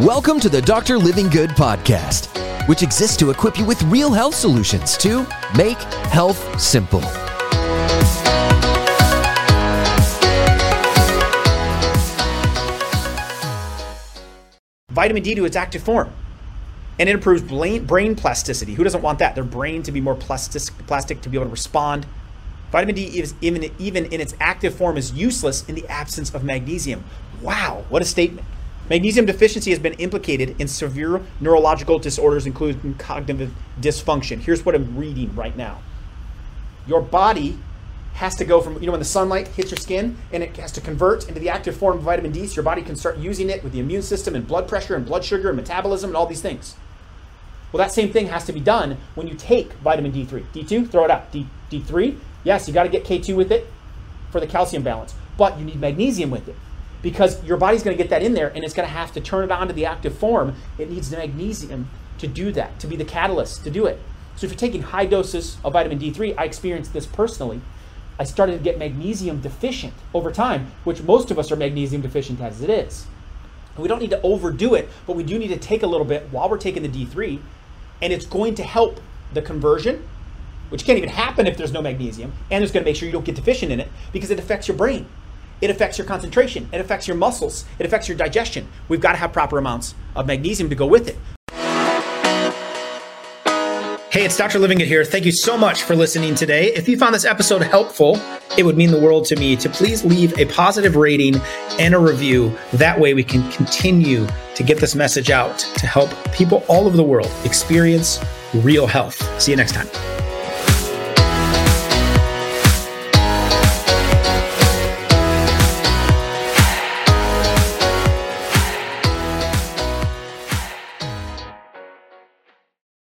Welcome to the Dr. Livingood podcast, which exists to equip you with real health solutions to make health simple. Vitamin D to its active form. And it improves brain plasticity. Who doesn't want that? Their brain to be more plastic, plastic to be able to respond. Vitamin D, is, even, even in its active form, is useless in the absence of magnesium. Wow, what a statement. Magnesium deficiency has been implicated in severe neurological disorders, including cognitive dysfunction. Here's what I'm reading right now. Your body has to go from, you know, when the sunlight hits your skin and it has to convert into the active form of vitamin D so your body can start using it with the immune system and blood pressure and blood sugar and metabolism and all these things. Well, that same thing has to be done when you take vitamin D3. D2, throw it out. D, D3, yes, you got to get K2 with it for the calcium balance, but you need magnesium with it because your body's going to get that in there and it's going to have to turn it on to the active form. It needs the magnesium to do that, to be the catalyst to do it. So if you're taking high doses of vitamin D3, I experienced this personally. I started to get magnesium deficient over time, which most of us are magnesium deficient as it is. We don't need to overdo it, but we do need to take a little bit while we're taking the D3, and it's going to help the conversion, which can't even happen if there's no magnesium, and it's going to make sure you don't get deficient in it because it affects your brain. It affects your concentration. It affects your muscles. It affects your digestion. We've got to have proper amounts of magnesium to go with it. Hey, it's Dr. Livingood here. Thank you so much for listening today. If you found this episode helpful, it would mean the world to me to please leave a positive rating and a review. That way we can continue to get this message out to help people all over the world experience real health. See you next time.